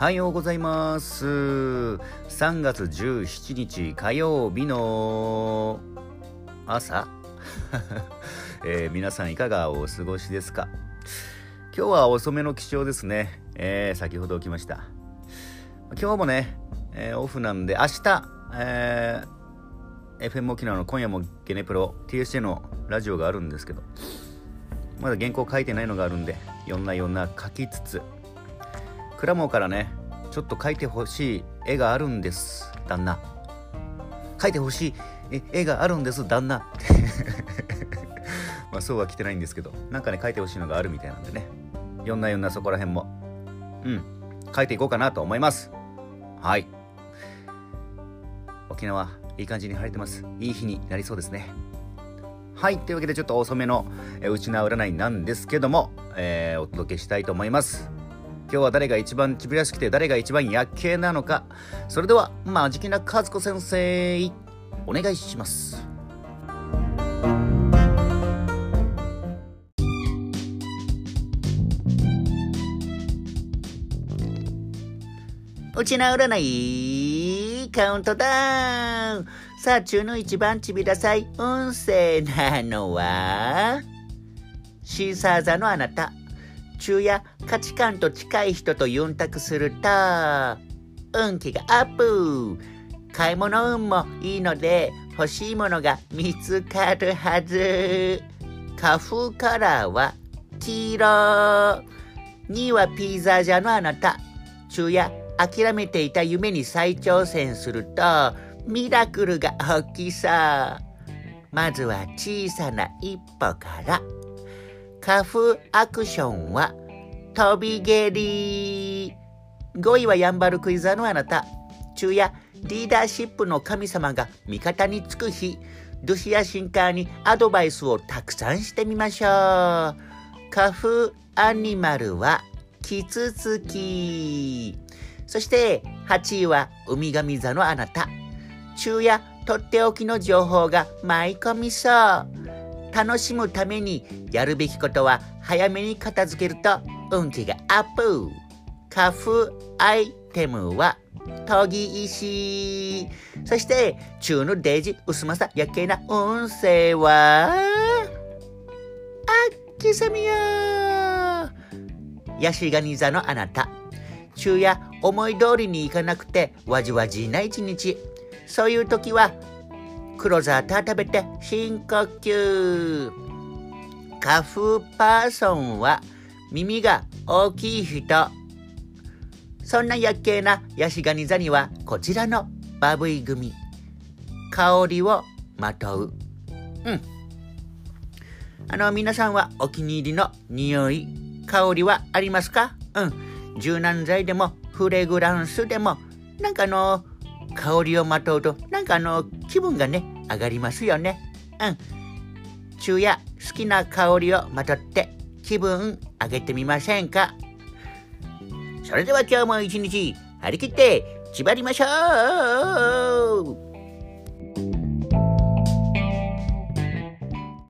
おはようございます。3月17日火曜日の朝、えー皆さんいかがお過ごしですか？今日は遅めの起床ですね。えー先ほど起きました。今日もね、えーオフなんで明日、え FM 沖縄の今夜もゲネプロ TSJ のラジオがあるんですけど、まだ原稿書いてないのがあるんで、いろんないろんな書きつつ、クラモからねちょっと描いてほしい絵があるんです旦那。描いてほしいえ絵があるんです旦那。まあそうは来てないんですけど。なんかね描いてほしいのがあるみたいなんでね。いろんないろんなそこら辺も。うん。描いていこうかなと思います。はい。沖縄いい感じに晴れてます。いい日になりそうですね。はい。というわけでちょっと遅めのえうちな占いなんですけども、えーお届けしたいと思います。今日は誰が一番ちびらしくて誰が一番夜景なのか。それではマジキな和子先生お願いします。うちな占いカウントダウン。さあ中の一番ちびらさい。運勢なのはシーサー座のあなた。昼夜価値観と近い人とユンタクすると運気がアップ。買い物運もいいので欲しいものが見つかるはず。花粉カラーは黄色。2位はピーザージャのあなた。昼夜諦めていた夢に再挑戦するとミラクルが起きそう。まずは小さな一歩から。花粉アクションは飛び蹴り。5位はヤンバルクイザーのあなた。昼夜リーダーシップの神様が味方につく日。ドゥシアシンカーにアドバイスをたくさんしてみましょう。花粉アニマルはキツツキ。そして8位はウミガミ座のあなた。昼夜とっておきの情報が舞い込みそう。楽しむためにやるべきことは早めに片付けると運気がアップ。花粉アイテムは研ぎ石。そして中のデージ薄まさ夜景な運勢は。あきさみよヤシガニ座のあなた。昼夜思い通りにいかなくてわじわじな一日。そういう時は黒砂糖食べて深呼吸。花粉パーソンは耳が大きい人。そんな夜景なヤシガニ座にはこちらのバブイ組。香りをまとう。うん。あの皆さんはお気に入りの匂い。香りはありますか？うん。柔軟剤でもフレグランスでもなんかあの香りをまとうとなんかあの気分がね上がりますよね。うん。昼夜好きな香りをまとって気分上げてみませんか？それでは今日も一日張り切って縛りましょう。